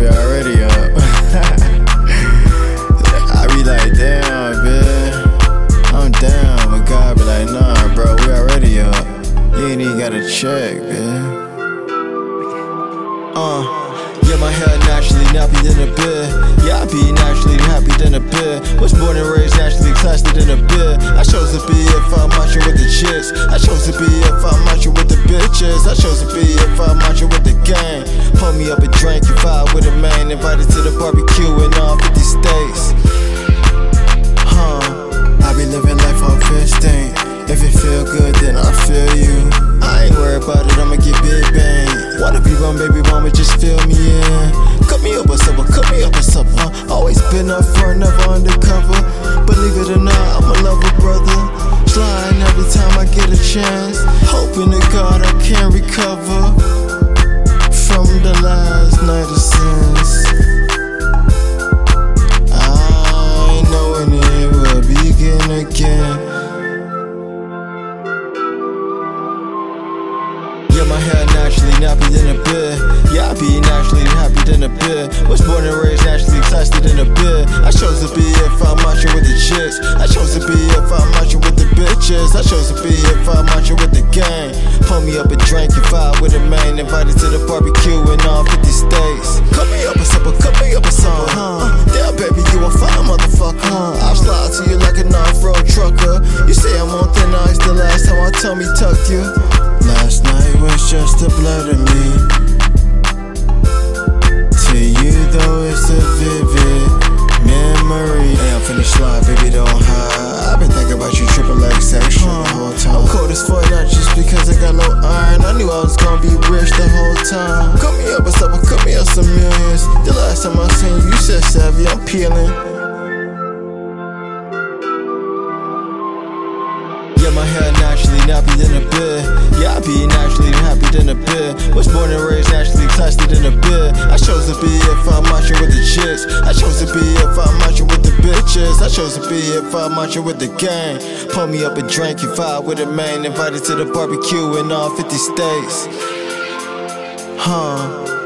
be already up. I be like, damn, bitch. I'm down, but God be like, nah, bro, we already up. You ain't even gotta check, bitch. Uh, yeah, my hair naturally nappy than a beer. Yeah, I be naturally happy than a beer. Was born and raised naturally classy than a beer. I chose to be if I'm marching with the chicks. I chose to be if I'm barbecue in all 50 states. Huh, I be living life on instinct. If it feel good, then I feel you. I ain't worried about it, I'ma get big bang. Wanna be one baby mama, just fill me in. Cut me up a supper, cut me up a supper. Always been up front, never undercover. Believe it or not, I'm a lover, brother. Sliding every time I get a chance. Yeah, my hair naturally nappy than a beer. Yeah, I be naturally happy than a beer. Was born and raised naturally classy than a beer. I chose to be if I'm marching with the chicks. I chose to be if I'm marching with the bitches. I chose to be if I'm marching with the gang. Pull me up a drink, you vibe with a man. Invited to the barbecue in all 50 states. Cut me up a supper, cut me up a song. Huh? Damn, baby, you a fine motherfucker. Huh? I'll slide to you like an off-road trucker. You say I'm on thin ice the last time I tummy tucked you. Last night was just a blood of me. To you, though, it's a vivid memory. Hey, I'm finna slide, baby, don't hide. I've been thinking about you triple X extra the whole time. I'm cold as fuck, not just because I got low iron. I knew I was gonna be rich the whole time. Cut me up a supper, cut me up some millions. The last time I seen you, you said savvy, I'm peeling. Yeah, my hair naturally nappy than a beer. Yeah, I be naturally happy than a chose to be if I'm marching with the bitches. I chose to be if I'm marching with the gang. Pull me up a drink, you vibe with a man. Invited to the barbecue in all 50 states. Huh.